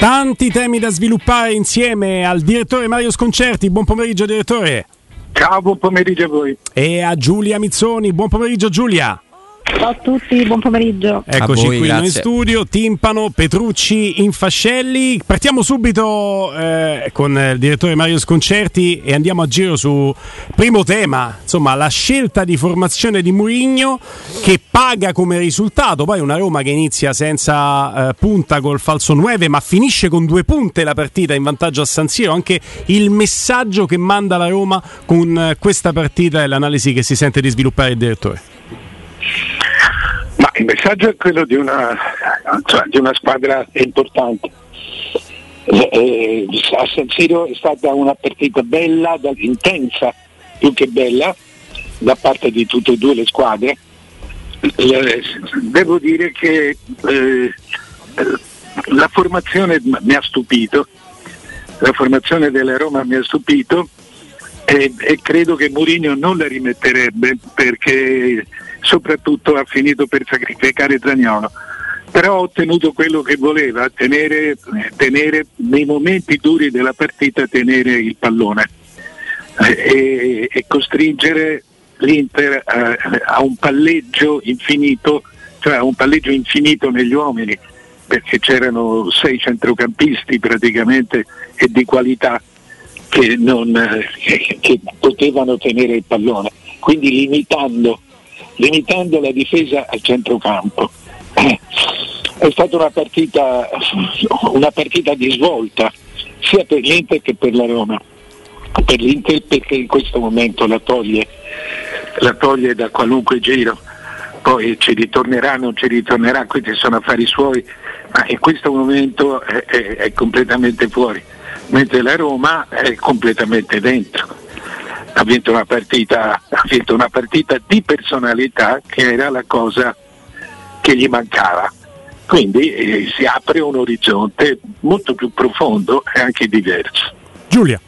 Tanti temi da sviluppare insieme al direttore Mario Sconcerti. Buon pomeriggio, direttore. Ciao, buon pomeriggio a voi. E a Giulia Mizzoni. Buon pomeriggio, Giulia. Ciao a tutti, buon pomeriggio. Eccoci voi, qui grazie. in studio, Timpano, Petrucci, Infascelli. Partiamo subito eh, con il direttore Mario Sconcerti e andiamo a giro su primo tema, insomma la scelta di formazione di Murigno che paga come risultato, poi una Roma che inizia senza eh, punta col falso 9 ma finisce con due punte la partita in vantaggio a San Siro, anche il messaggio che manda la Roma con eh, questa partita e l'analisi che si sente di sviluppare il direttore. Il messaggio è quello di una, cioè, di una squadra importante. Eh, a San Siro è stata una partita bella, intensa, più che bella, da parte di tutte e due le squadre. Devo dire che eh, la formazione mi ha stupito, la formazione della Roma mi ha stupito e, e credo che Mourinho non la rimetterebbe perché soprattutto ha finito per sacrificare Zagnolo però ha ottenuto quello che voleva tenere, tenere nei momenti duri della partita tenere il pallone. E, e costringere l'Inter eh, a un palleggio infinito cioè a un palleggio infinito negli uomini perché c'erano sei centrocampisti praticamente e di qualità che, non, eh, che- potevano tenere il pallone, quindi limitando, limitando la difesa al centrocampo. Eh, È stata una partita, una partita di svolta sia per l'Inter che per la Roma. Per l'Inter perché in questo momento la toglie, la toglie da qualunque giro, poi ci ritornerà, non ci ritornerà, questi sono affari suoi, ma in questo momento è, è- è completamente fuori, mentre la Roma è completamente dentro. Ha vinto una partita, ha vinto una partita di personalità che era la cosa che gli mancava. Quindi eh, si apre un orizzonte molto più profondo e anche diverso. Giulia.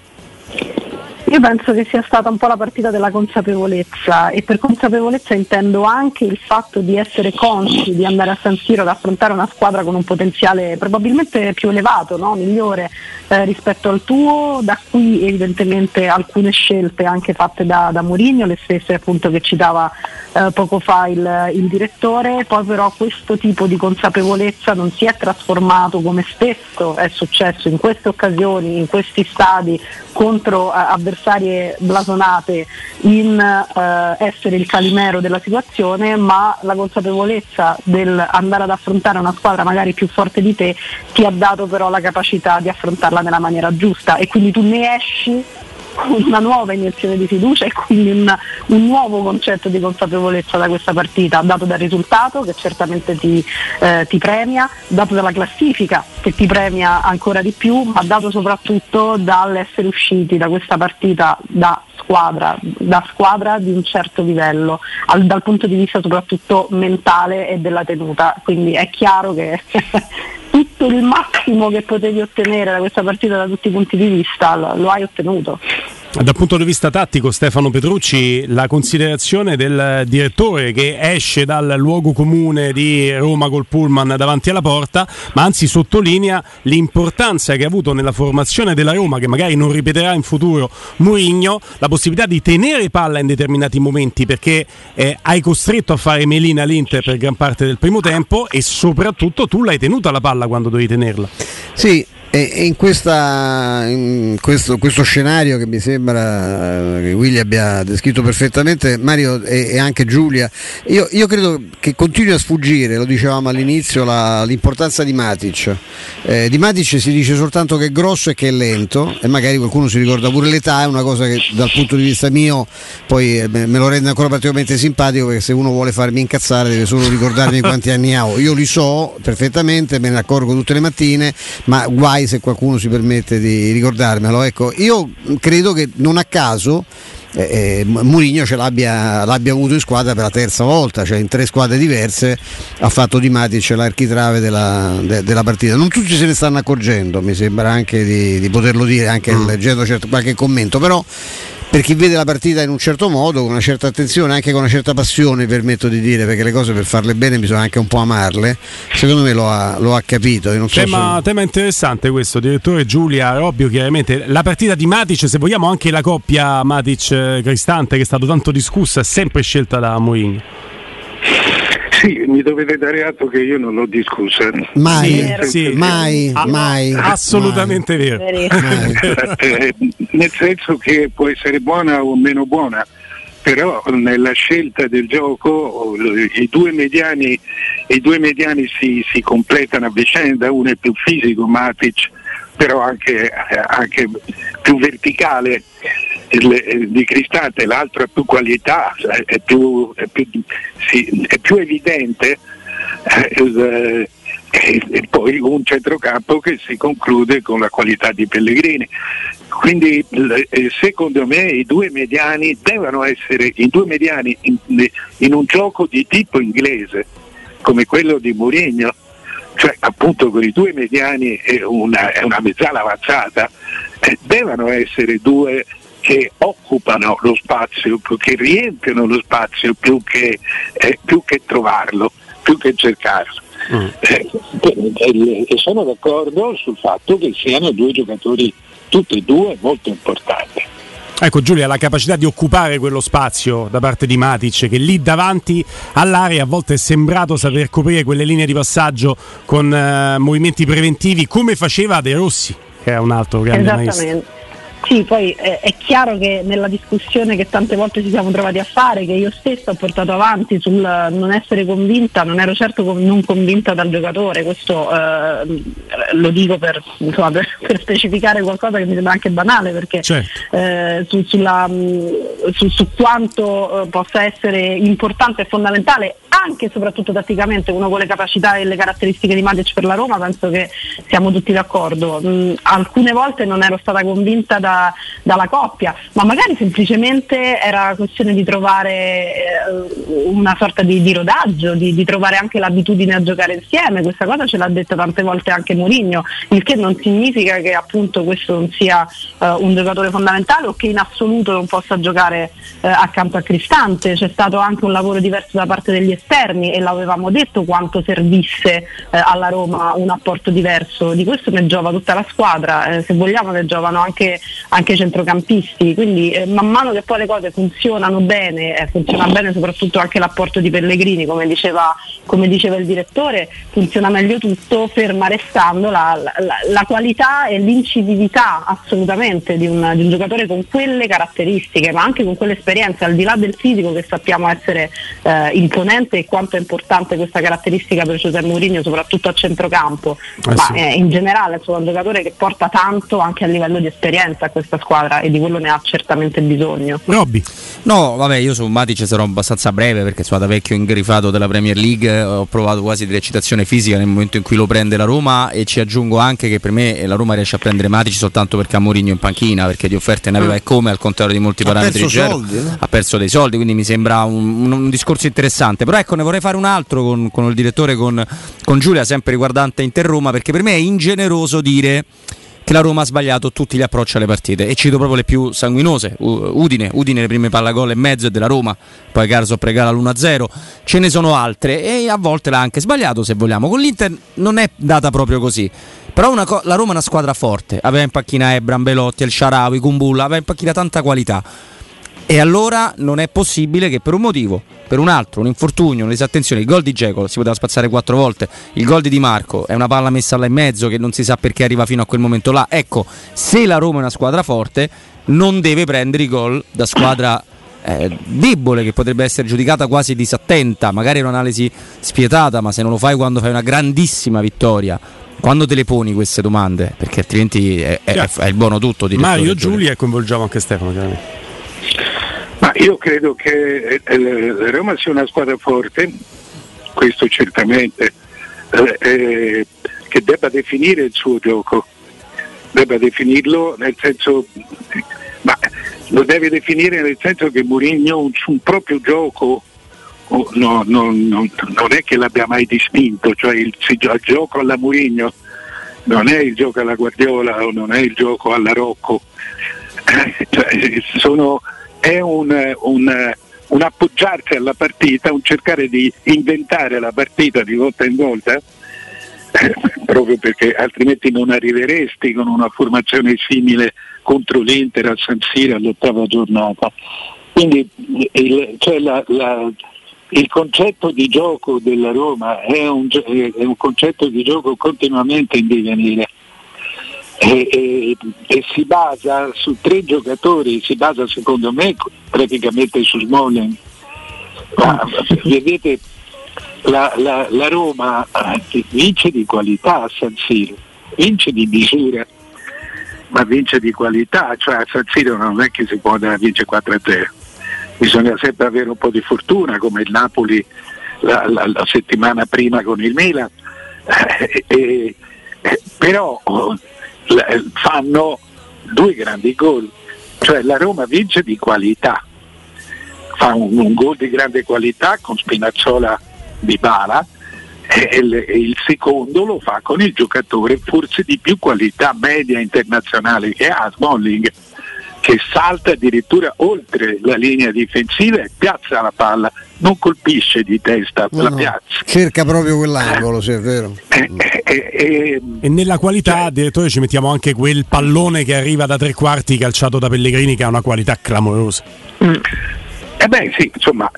Io penso che sia stata un po' la partita della consapevolezza e per consapevolezza intendo anche il fatto di essere consci di andare a San Siro ad affrontare una squadra con un potenziale probabilmente più elevato, no? migliore eh, rispetto al tuo, da qui evidentemente alcune scelte anche fatte da, da Mourinho, le stesse appunto che citava eh, poco fa il, il direttore, poi però questo tipo di consapevolezza non si è trasformato come spesso è successo in queste occasioni, in questi stadi contro eh, avversarie blasonate in eh, essere il calimero della situazione, ma la consapevolezza del andare ad affrontare una squadra magari più forte di te ti ha dato però la capacità di affrontarla nella maniera giusta. E quindi tu ne esci una nuova iniezione di fiducia e quindi un, un nuovo concetto di consapevolezza da questa partita, dato dal risultato che certamente ti, eh, ti premia, dato dalla classifica che ti premia ancora di più, ma dato soprattutto dall'essere usciti da questa partita da squadra, da squadra di un certo livello, al- dal punto di vista soprattutto mentale e della tenuta. Quindi è chiaro che tutto il massimo che potevi ottenere da questa partita da tutti i punti di vista lo, hai ottenuto. Dal punto di vista tattico, Stefano Petrucci, la considerazione del direttore che esce dal luogo comune di Roma col pullman davanti alla porta, ma anzi sottolinea l'importanza che ha avuto nella formazione della Roma, che magari non ripeterà in futuro Mourinho, la possibilità di tenere palla in determinati momenti perché eh, hai costretto a fare melina l'Inter per gran parte del primo tempo e soprattutto tu l'hai tenuta la palla quando dovevi tenerla. Sì, e in, questa, in questo, questo scenario che mi sembra eh, che Willy abbia descritto perfettamente, Mario e, e anche Giulia, io, io credo che continui a sfuggire, lo dicevamo all'inizio, la- l'importanza di Matic. Eh, di Matic si dice soltanto che è grosso e che è lento e magari qualcuno si ricorda pure l'età, è una cosa che dal punto di vista mio poi eh, me lo rende ancora particolarmente simpatico perché se uno vuole farmi incazzare deve solo ricordarmi quanti anni ho. Io li so perfettamente, me ne accorgo tutte le mattine, ma guai se qualcuno si permette di ricordarmelo. Ecco, io credo che non a caso eh, eh, Mourinho ce l'abbia, l'abbia avuto in squadra per la terza volta, cioè in tre squadre diverse ha fatto di Matic l'architrave della, de- della partita. Non tutti se ne stanno accorgendo, mi sembra anche di, di poterlo dire, anche leggendo certo, qualche commento, però per chi vede la partita in un certo modo, con una certa attenzione, anche con una certa passione, permetto di dire, perché le cose per farle bene bisogna anche un po' amarle, secondo me lo ha, lo ha capito. Tema, se... tema, interessante questo, direttore Giulia, Robbio chiaramente, la partita di Matic, se vogliamo anche la coppia Matic-Cristante che è stata tanto discussa, è sempre scelta da Mourinho. Sì, mi dovete dare atto che io non l'ho discussa. Mai, sì, mai, ah, mai. Assolutamente mai. vero. Mai. Eh, nel senso che può essere buona o meno buona, però nella scelta del gioco i due mediani, i due mediani si, si, completano a vicenda, uno è più fisico, Matic, però anche, anche più verticale il, di Cristante, l'altro ha più qualità, è più, è più, sì, è più evidente. Eh, e poi un centrocampo che si conclude con la qualità di Pellegrini. Quindi eh, secondo me i due mediani devono essere i due mediani in, in un gioco di tipo inglese, come quello di Mourinho, cioè appunto con i due mediani e una, una mezzala avanzata, eh, devono essere due che occupano lo spazio, che riempiono lo spazio più che, eh, più che trovarlo, più che cercarlo. Mm. Eh, e sono d'accordo sul fatto che siano due giocatori, tutti e due, molto importanti. Ecco Giulia, la capacità di occupare quello spazio da parte di Matic, che lì davanti all'area a volte è sembrato saper coprire quelle linee di passaggio con eh, movimenti preventivi, come faceva De Rossi, che è un altro grande Esattamente. maestro. Sì, poi eh, è chiaro che nella discussione che tante volte ci siamo trovati a fare, che io stessa ho portato avanti sul non essere convinta, non ero certo con, non convinta dal giocatore, questo eh, lo dico per, insomma, per, per, specificare qualcosa che mi sembra anche banale, perché certo. eh, su, sulla, su, su, quanto eh, possa essere importante e fondamentale anche e soprattutto tatticamente uno con le capacità e le caratteristiche di Matic per la Roma, penso che siamo tutti d'accordo. Mm, alcune volte non ero stata convinta da dalla coppia, ma magari semplicemente era questione di trovare eh, una sorta di, di rodaggio, di, di, trovare anche l'abitudine a giocare insieme, questa cosa ce l'ha detta tante volte anche Mourinho, il che non significa che appunto questo non sia eh, un giocatore fondamentale o che in assoluto non possa giocare eh, accanto a Cristante, c'è stato anche un lavoro diverso da parte degli esterni e l'avevamo detto quanto servisse eh, alla Roma un apporto diverso, di questo ne giova tutta la squadra, se vogliamo ne giovano anche anche centrocampisti, quindi eh, man mano che poi le cose funzionano bene, eh, funziona bene soprattutto anche l'apporto di Pellegrini, come diceva, come diceva il direttore, funziona meglio tutto, ferma restando la, la, la qualità e l'incisività assolutamente di un, di un, giocatore con quelle caratteristiche, ma anche con quelle esperienze, al di là del fisico che sappiamo essere eh, imponente e quanto è importante questa caratteristica per Giuseppe Mourinho, soprattutto a centrocampo, eh ma sì. Eh, in generale è un giocatore che porta tanto anche a livello di esperienza questa squadra e di quello ne ha certamente bisogno. Robby. No, vabbè, io su Matic sarò abbastanza breve perché sono da vecchio ingrifato della Premier League, eh, ho provato quasi di recitazione fisica nel momento in cui lo prende la Roma e ci aggiungo anche che per me la Roma riesce a prendere Matic soltanto perché ha Mourinho in panchina, perché di offerte ne aveva mm. e come al contrario di molti ha parametri perso soldi, eh? ha perso dei soldi, quindi mi sembra un, un, un, discorso interessante. Però ecco, ne vorrei fare un altro con, con il direttore, con, con Giulia, sempre riguardante Inter Roma, perché per me è ingeneroso dire che la Roma ha sbagliato tutti gli approcci alle partite. E cito proprio le più sanguinose Udine, Udine le prime pallagol e mezzo della Roma poi Carso pregala l'1-0 ce ne sono altre e a volte l'ha anche sbagliato se vogliamo. Con l'Inter non è data proprio così. Però co- la Roma è una squadra forte aveva in panchina Ebram, Belotti, El Sharawi, Kumbulla aveva in panchina tanta qualità e allora non è possibile che per un motivo, per un altro, un infortunio, un'esattenzione, il gol di Geco si poteva spazzare quattro volte, il gol di Di Marco è una palla messa là in mezzo che non si sa perché arriva fino a quel momento là. Ecco, se la Roma è una squadra forte, non deve prendere i gol da squadra eh, debole che potrebbe essere giudicata quasi disattenta, magari è un'analisi spietata, ma se non lo fai quando fai una grandissima vittoria quando te le poni queste domande? Perché altrimenti è, è, è il buono tutto. Mario Giulia e coinvolgiamo anche Stefano. Chiaramente. Ma io credo che eh, la Roma sia una squadra forte, questo certamente, eh, eh, che debba definire il suo gioco, debba definirlo nel senso, ma lo deve definire nel senso che Mourinho un, un proprio gioco oh, no, no, no, non è che l'abbia mai distinto, cioè il, il gioco alla Mourinho non è il gioco alla Guardiola o non è il gioco alla Rocco cioè, sono, è un, un, un, appoggiarsi alla partita, un cercare di inventare la partita di volta in volta, eh, proprio perché altrimenti non arriveresti con una formazione simile contro l'Inter a San Siro all'ottava giornata. Quindi il, cioè la, la, il concetto di gioco della Roma è un, è un concetto di gioco continuamente in divenire e, e, e, si basa su tre giocatori, si basa secondo me praticamente su Smalling. Ma, vedete, la, la, la, Roma eh, vince di qualità a San Siro, vince di misura, ma vince di qualità, cioè a San Siro non è che si può andare a vincere 4-0, bisogna sempre avere un po' di fortuna come il Napoli la, la settimana prima con il Milan, eh, eh, però fanno due grandi gol, cioè la Roma vince di qualità, fa un, un gol di grande qualità con Spinazzola di Bala e il, e il, secondo lo fa con il giocatore forse di più qualità media internazionale che ha Smalling che salta addirittura oltre la linea difensiva e piazza la palla, non colpisce di testa, no, la piazza. Cerca proprio quell'angolo, se è vero. Eh, eh, eh, e nella qualità, cioè, direttore, ci mettiamo anche quel pallone che arriva da tre quarti calciato da Pellegrini che ha una qualità clamorosa. Mm. Eh beh sì, insomma,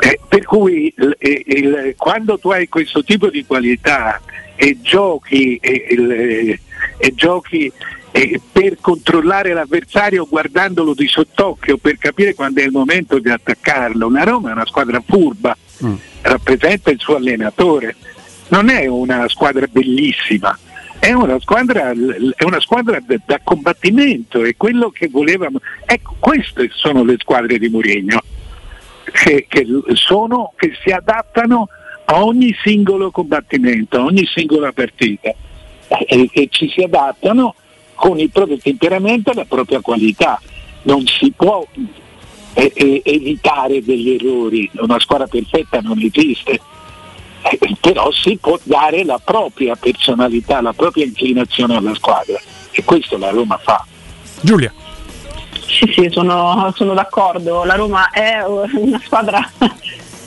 eh, per cui il, il, quando tu hai questo tipo di qualità e giochi, e, il, e giochi e per controllare l'avversario guardandolo di sottocchio per capire quando è il momento di attaccarlo. Una Roma è una squadra furba, mm. rappresenta il suo allenatore, non è una squadra bellissima, è una squadra, è una squadra da combattimento, è quello che volevamo. Ecco, queste sono le squadre di Mourinho, che, che, sono, che si adattano a ogni singolo combattimento, a ogni singola partita e, e ci si adattano con il proprio temperamento e la propria qualità. Non si può eh, eh, evitare degli errori, una squadra perfetta non esiste, eh, però si può dare la propria personalità, la propria inclinazione alla squadra e questo la Roma fa. Giulia. Sì, sì, sono, sono d'accordo. La Roma è una squadra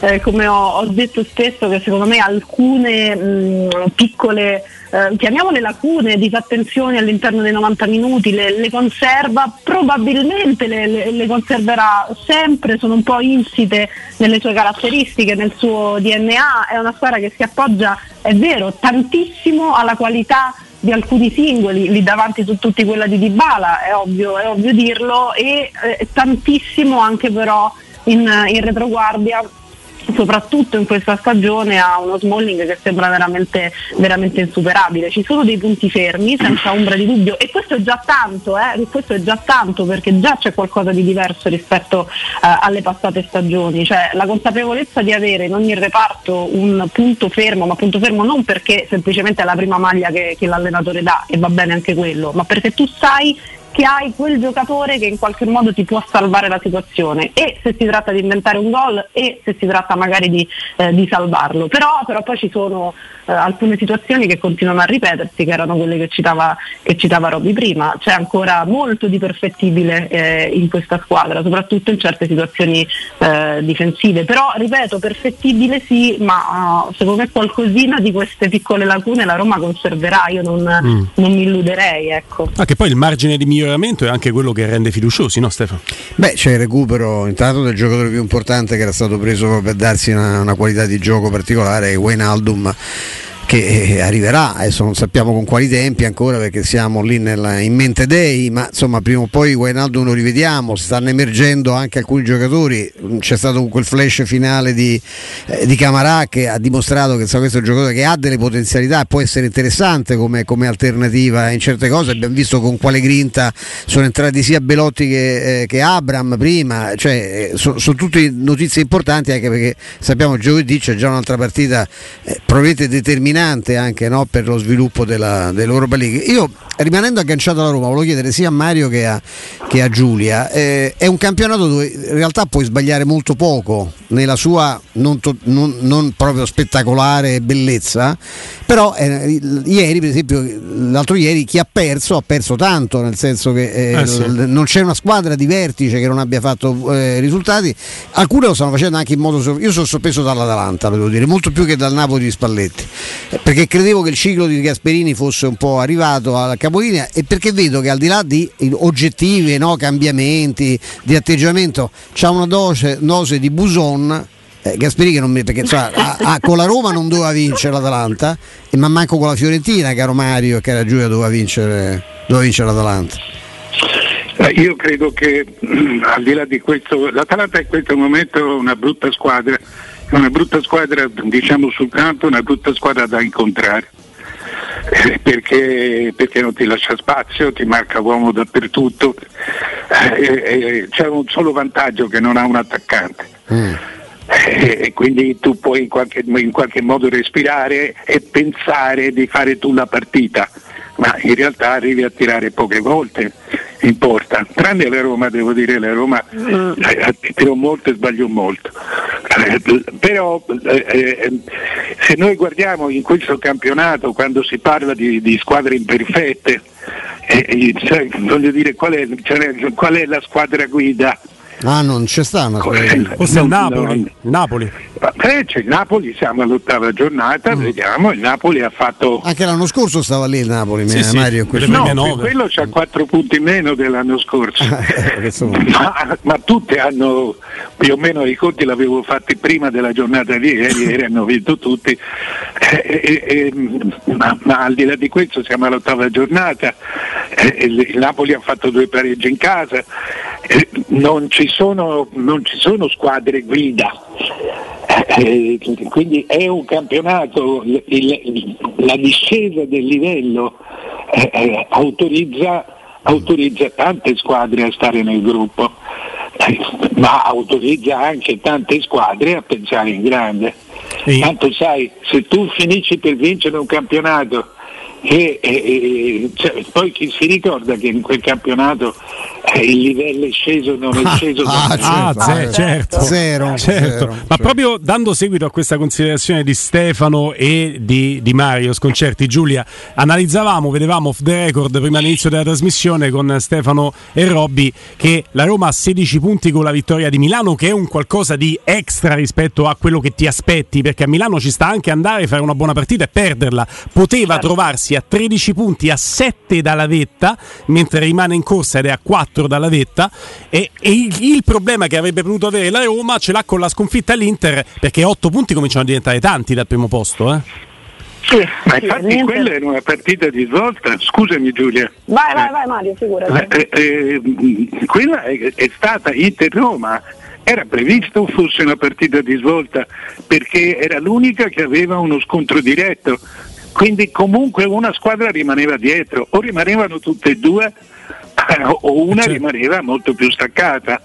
eh, come ho, ho, detto spesso, che secondo me alcune mh, piccole, eh, chiamiamole lacune, disattenzioni all'interno dei 90 minuti le, le conserva, probabilmente le, le, le, conserverà sempre, sono un po' insite nelle sue caratteristiche, nel suo DNA, è una squadra che si appoggia, è vero, tantissimo alla qualità di alcuni singoli, lì davanti su tutti quella di Dybala, è ovvio, è ovvio dirlo, e eh, tantissimo anche però in, in retroguardia soprattutto in questa stagione ha uno Smalling che sembra veramente, veramente, insuperabile. Ci sono dei punti fermi, senza ombra di dubbio, e questo è già tanto, eh? questo è già tanto perché già c'è qualcosa di diverso rispetto eh, alle passate stagioni. Cioè la consapevolezza di avere in ogni reparto un punto fermo, ma punto fermo non perché semplicemente è la prima maglia che, che l'allenatore dà e va bene anche quello, ma perché tu sai che hai quel giocatore che in qualche modo ti può salvare la situazione. E se si tratta di inventare un gol e se si tratta magari di, eh, di salvarlo. Però, però, poi ci sono eh, alcune situazioni che continuano a ripetersi che erano quelle che citava, che citava Robby prima. C'è ancora molto di perfettibile eh, in questa squadra soprattutto in certe situazioni eh, difensive. Però ripeto perfettibile sì ma uh, secondo me qualcosina di queste piccole lacune la Roma conserverà. Io non, mm. non mi illuderei ecco. ah, che poi il margine di miglioramento miglioramento è anche quello che rende fiduciosi, no Stefano? Beh, c'è il recupero intanto del giocatore più importante che era stato preso per darsi una, una qualità di gioco particolare, Wayne Aldum che eh, arriverà, adesso non sappiamo con quali tempi ancora perché siamo lì nella, in mente dei, ma insomma prima o poi Guainaldo lo rivediamo, stanno emergendo anche alcuni giocatori, c'è stato quel flash finale di, eh, di Camarà che ha dimostrato che insomma, questo è un giocatore che ha delle potenzialità, può essere interessante come, come alternativa in certe cose, abbiamo visto con quale grinta sono entrati sia Belotti che, eh, che Abram prima, cioè eh, sono so tutte notizie importanti anche perché sappiamo che giovedì c'è già un'altra partita eh, probabilmente determinata determinante anche no, per lo sviluppo della, dell'Europa League. Io rimanendo agganciato alla Roma, volevo chiedere sia a Mario che a, che a Giulia, eh, è un campionato dove in realtà puoi sbagliare molto poco nella sua non, to- non, non proprio spettacolare bellezza, però eh, ieri per esempio, l'altro ieri chi ha perso ha perso tanto, nel senso che eh, Eh sì. non c'è una squadra di vertice che non abbia fatto eh, risultati, alcune lo stanno facendo anche in modo... Io sono sorpreso dall'Atalanta, lo devo dire, molto più che dal Napoli di Spalletti, perché credevo che il ciclo di Gasperini fosse un po' arrivato alla capolinea e perché vedo che al di là di oggettivi, no, cambiamenti, di atteggiamento, c'ha una dose, dose di Buson. Eh, Gasperini che non mi, perché insomma, a- a- con la Roma non doveva vincere l'Atalanta e man manco con la Fiorentina caro Mario e cara Giulia doveva vincere, doveva vincere l'Atalanta Eh, Io credo che al di là di questo, l'Atalanta in questo momento è una brutta squadra, una brutta squadra diciamo sul campo, una brutta squadra da incontrare. Eh, Perché, perché non ti lascia spazio, ti marca uomo dappertutto, Eh, eh, c'è un solo vantaggio che non ha un attaccante. Eh, E quindi tu puoi in qualche, in qualche modo respirare e pensare di fare tu la partita, ma in realtà arrivi a tirare poche volte in porta. Tranne la Roma, devo dire, la Roma eh, tirò molto e sbagliò molto. Eh, però eh, eh, se noi guardiamo in questo campionato, quando si parla di, di squadre imperfette, eh, eh, cioè, voglio dire qual è, cioè, qual è la squadra guida? Ah, non c'è sta una Eh, Forse il Napoli. no. Il Napoli. Eh, c'è il Napoli, siamo all'ottava giornata, vediamo, il Napoli ha fatto... Anche l'anno scorso stava lì il Napoli, Sì, sì, Mario. questo- No, quello c'ha quattro punti meno dell'anno scorso. Eh, insomma. ma, ma tutte hanno, più o meno i conti l'avevo fatti prima della giornata di ieri, ieri hanno vinto tutti, Eh, eh, eh, ma, ma al di là di questo siamo all'ottava giornata, Eh, il, il Napoli ha fatto due pareggi in casa, Eh, non, ci sono, non ci sono squadre guida. Eh, eh, quindi è un campionato, il- la discesa del livello eh, eh, autorizza, autorizza tante squadre a stare nel gruppo, eh, ma autorizza anche tante squadre a pensare in grande. E- Tanto sai, se tu finisci per vincere un campionato che eh, eh, cioè, poi chi si ricorda che in quel campionato eh, il livello è sceso, non è sceso Ah, da- Ah, certo. ze- certo. Zero, Certo. zero, Ma certo. proprio dando seguito a questa considerazione di Stefano e di, di Mario Sconcerti, Giulia, analizzavamo, vedevamo off the record prima dell'inizio della trasmissione con Stefano e Robby che la Roma ha 16 punti con la vittoria di Milano, che è un qualcosa di extra rispetto a quello che ti aspetti, perché a Milano ci sta anche andare, fare una buona partita e perderla. Poteva trovarsi a 13 punti, a 7 dalla vetta, mentre rimane in corsa ed è a 4 dalla vetta. E, e il, il problema che avrebbe potuto avere la Roma ce l'ha con la sconfitta all'Inter, perché 8 punti cominciano a diventare tanti dal primo posto. Eh? Sì, Ma sì, infatti quella era una partita di svolta, scusami Giulia. Vai, vai, vai Mario, figurati. Eh, eh, mh, quella è, è stata Inter-Roma, era previsto fosse una partita di svolta perché era l'unica che aveva uno scontro diretto, quindi comunque una squadra rimaneva dietro, o rimanevano tutte e due eh, o una Certo. rimaneva molto più staccata.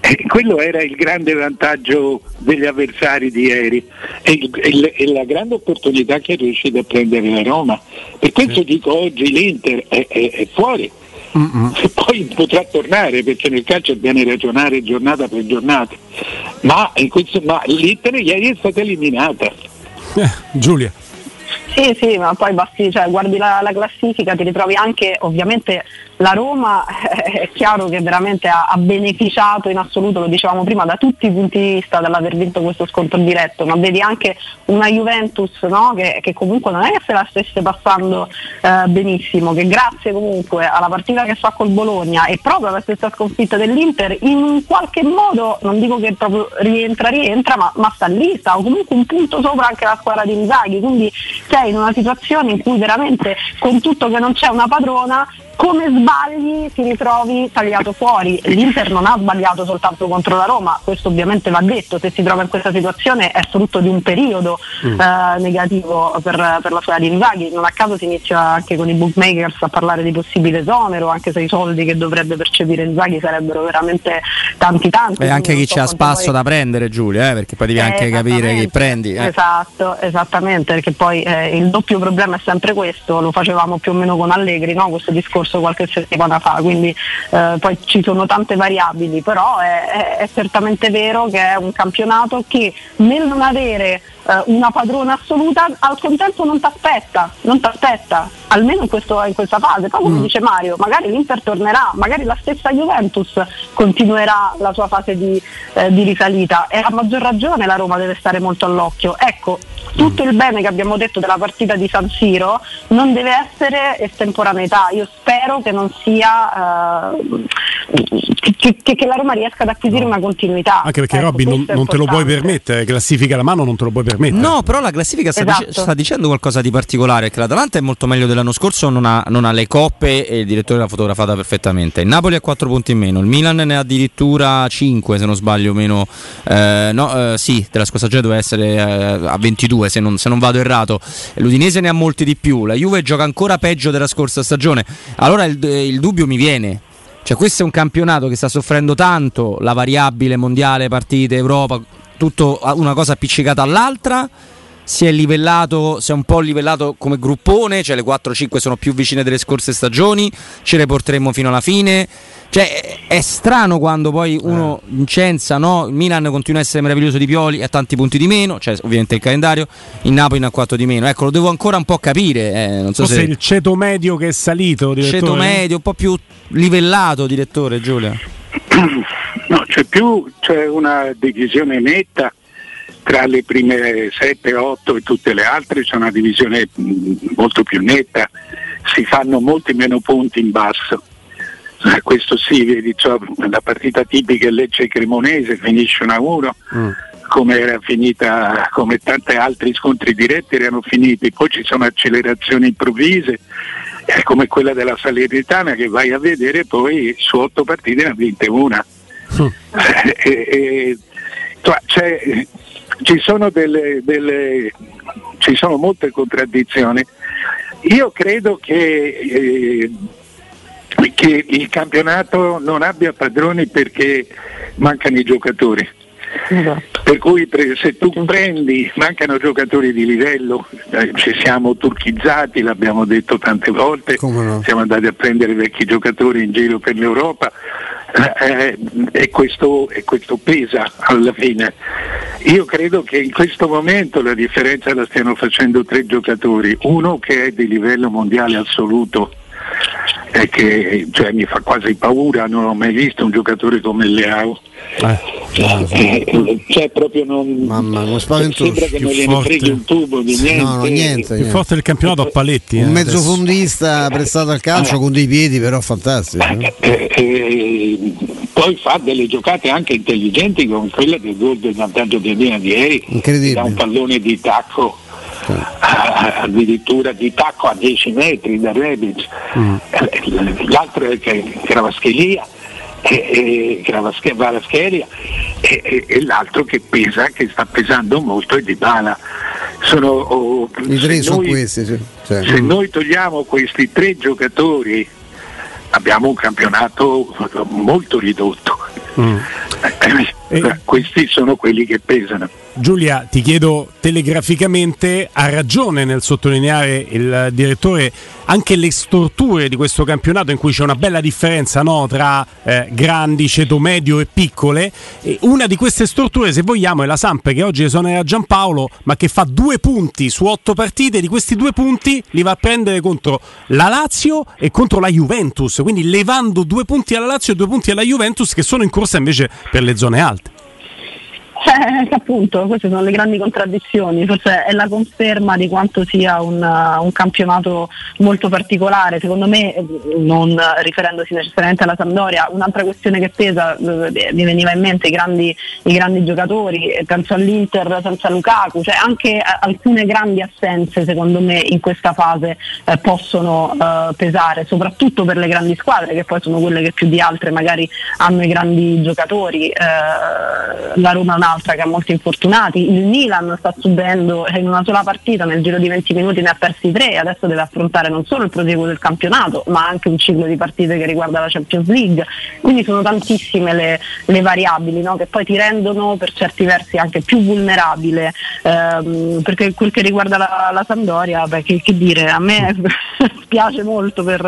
E quello era il grande vantaggio degli avversari di ieri e, il- e e la grande opportunità che è riuscita a prendere la Roma. Per questo dico oggi l'Inter è, è- è fuori, e poi potrà tornare perché nel calcio bisogna ragionare giornata per giornata. Ma, questo- ma l'Inter ieri è stata eliminata. Eh, Giulia. Sì, sì, ma poi basti, cioè, guardi la, la classifica, ti ritrovi anche, ovviamente la Roma è chiaro che veramente ha, ha beneficiato in assoluto, lo dicevamo prima, da tutti i punti di vista dall'aver vinto questo scontro diretto, ma vedi anche una Juventus no, che, che comunque non è che se la stesse passando eh, benissimo, che grazie comunque alla partita che fa col Bologna e proprio alla stessa sconfitta dell'Inter, in un qualche modo, non dico che proprio rientra, rientra, ma, ma sta lì, sta comunque un punto sopra anche la squadra di Inzaghi, quindi sei in una situazione in cui veramente con tutto che non c'è una padrona come sbagli ti ritrovi tagliato fuori. L'Inter non ha sbagliato soltanto contro la Roma, questo ovviamente va detto, se si trova in questa situazione è frutto di un periodo mm. eh, negativo per, per, la squadra di Inzaghi, non a caso si inizia anche con i bookmakers a parlare di possibile esonero, anche se i soldi che dovrebbe percepire Inzaghi sarebbero veramente tanti tanti. E anche chi so c'ha spasso poi... da prendere Giulia, eh, perché poi devi eh, anche capire chi prendi. Eh. Esatto, esattamente, perché poi eh, il doppio problema è sempre questo, lo facevamo più o meno con Allegri, no? questo discorso qualche settimana fa, quindi eh, poi ci sono tante variabili, però è, è, è certamente vero che è un campionato che nel non avere eh, una padrona assoluta, al contempo non ti aspetta, non ti aspetta, almeno in, questo, in, questa fase. Poi come mm. dice Mario, magari l'Inter tornerà, magari la stessa Juventus continuerà la sua fase di, eh, di risalita e a maggior ragione la Roma deve stare molto all'occhio. Ecco, tutto il bene che abbiamo detto della partita di San Siro non deve essere estemporaneità. Io spero che non sia uh, che, che, che, la Roma riesca ad acquisire no. una continuità. Anche perché ecco, Robby non, non te lo puoi permettere, classifica la mano non te lo puoi permettere. No, però la classifica sta, esatto. dic- sta dicendo qualcosa di particolare, che l'Atalanta è molto meglio dell'anno scorso, non ha, non ha le coppe e il direttore l'ha fotografata perfettamente. Il Napoli ha 4 punti in meno, il Milan ne ha addirittura 5 se non sbaglio meno. Eh, no, eh, sì, della scorsa stagione doveva essere eh, a 22 se non, se non vado errato. L'Udinese ne ha molti di più, la Juve gioca ancora peggio della scorsa stagione. Allora il, il dubbio mi viene, cioè, questo è un campionato che sta soffrendo tanto la variabile mondiale, partite, Europa, tutto una cosa appiccicata all'altra. Si è livellato, si è un po' livellato come gruppone, cioè le 4-5 sono più vicine delle scorse stagioni, ce le porteremo fino alla fine. Cioè, è strano quando poi uno eh. incensa, no? Il Milan continua a essere meraviglioso di Pioli, ha tanti punti di meno, cioè ovviamente il calendario, il Napoli ne ha 4 di meno. Ecco, lo devo ancora un po' capire. Eh, non so Forse se... il ceto medio che è salito, direttore. Ceto medio, un po' più livellato, direttore Giulia. C'è più, c'è una divisione netta tra le prime 7, 8 e tutte le altre, c'è una divisione molto più netta, si fanno molti meno punti in basso eh, questo sì, vedi, cioè, la partita tipica Lecce Cremonese finisce 1-1. Mm. Come era finita, come tanti altri scontri diretti erano finiti, poi ci sono accelerazioni improvvise, eh, come quella della Salernitana che vai a vedere poi su otto partite ne ha vinte una. Mm. Eh, cioè, ci, sono delle, delle, ci sono molte contraddizioni. Io credo che eh, che il campionato non abbia padroni perché mancano i giocatori. Esatto. Per cui se tu prendi, mancano giocatori di livello, eh, ci siamo turchizzati, l'abbiamo detto tante volte, no? siamo andati a prendere vecchi giocatori in giro per l'Europa eh, e, questo, e questo pesa alla fine. Io credo che in questo momento la differenza la stiano facendo tre giocatori, uno che è di livello mondiale assoluto è che cioè, mi fa quasi paura, non ho mai visto un giocatore come Leao. Eh, eh, eh, cioè proprio non Mamma, uno spavento sembra che non gliene freghi un tubo di niente. No, no, niente, più forte del campionato a paletti. Un eh, mezzo fondista prestato al calcio eh. con dei piedi però fantastico. Eh, poi fa delle giocate anche intelligenti come quella del gol del vantaggio di Milan di ieri. Incredibile. Da un pallone di tacco addirittura di tacco a 10 metri da Rebic, mm. l'altro è che Cravaschelia e, e, e, e, l'altro che pesa, che sta pesando molto è Di Bala. Sono, oh, I tre sono noi, questi. Cioè. Se noi togliamo questi tre giocatori abbiamo un campionato molto ridotto. Mm. Eh, questi sono quelli che pesano. Giulia, ti chiedo telegraficamente, ha ragione nel sottolineare il direttore anche le storture di questo campionato in cui c'è una bella differenza no, tra eh, grandi, ceto medio e piccole. E una di queste storture, se vogliamo, è la Samp che oggi esonera Giampaolo, ma che fa due punti su otto partite. Di questi due punti li va a prendere contro la Lazio e contro la Juventus. Quindi levando due punti alla Lazio e due punti alla Juventus che sono in corsa invece per le zone alte. Eh, appunto, queste sono le grandi contraddizioni, forse è la conferma di quanto sia un, uh, un campionato molto particolare, secondo me, eh, non riferendosi necessariamente alla Sampdoria, un'altra questione che pesa, eh, mi veniva in mente i grandi, i grandi giocatori, penso all'Inter senza Lukaku, cioè anche alcune grandi assenze secondo me in questa fase eh, possono eh, pesare, soprattutto per le grandi squadre che poi sono quelle che più di altre magari hanno i grandi giocatori, la Roma è un'altra che ha molti infortunati, il Milan sta subendo in una sola partita nel giro di 20 minuti ne ha persi tre, adesso deve affrontare non solo il proseguo del campionato ma anche un ciclo di partite che riguarda la Champions League, quindi sono tantissime le, le variabili no? che poi ti rendono per certi versi anche più vulnerabile, ehm, perché quel che riguarda la, la Sampdoria, beh, che, che, dire, a me spiace molto per,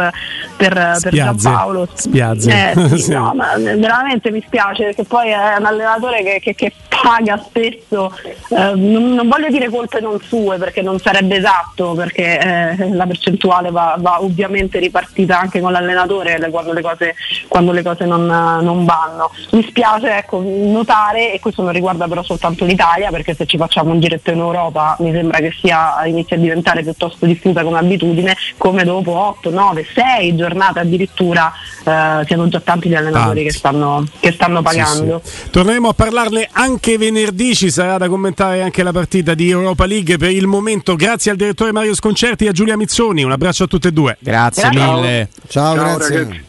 per, per Giampaolo. Spiazze. Eh, sì, no, veramente mi spiace perché poi è un allenatore che, che, che paga spesso, eh, non, non, voglio dire colpe non sue perché non sarebbe esatto, perché eh, la percentuale va, va, ovviamente ripartita anche con l'allenatore quando le cose, quando le cose non, non, vanno. Mi spiace ecco, notare, e questo non riguarda però soltanto l'Italia, perché se ci facciamo un giretto in Europa mi sembra che sia, inizia a diventare piuttosto diffusa come abitudine, come dopo 8, 9, 6 giornate addirittura eh, siano già tanti gli allenatori che stanno, che stanno, pagando. Sì, sì. Torneremo a parlarne anche venerdì, ci sarà da commentare anche la partita di Europa League. Per il momento, grazie al direttore Mario Sconcerti e a Giulia Mizzoni. Un abbraccio a tutte e due. Grazie, grazie. mille. Ciao, Ciao grazie. Ragazzi.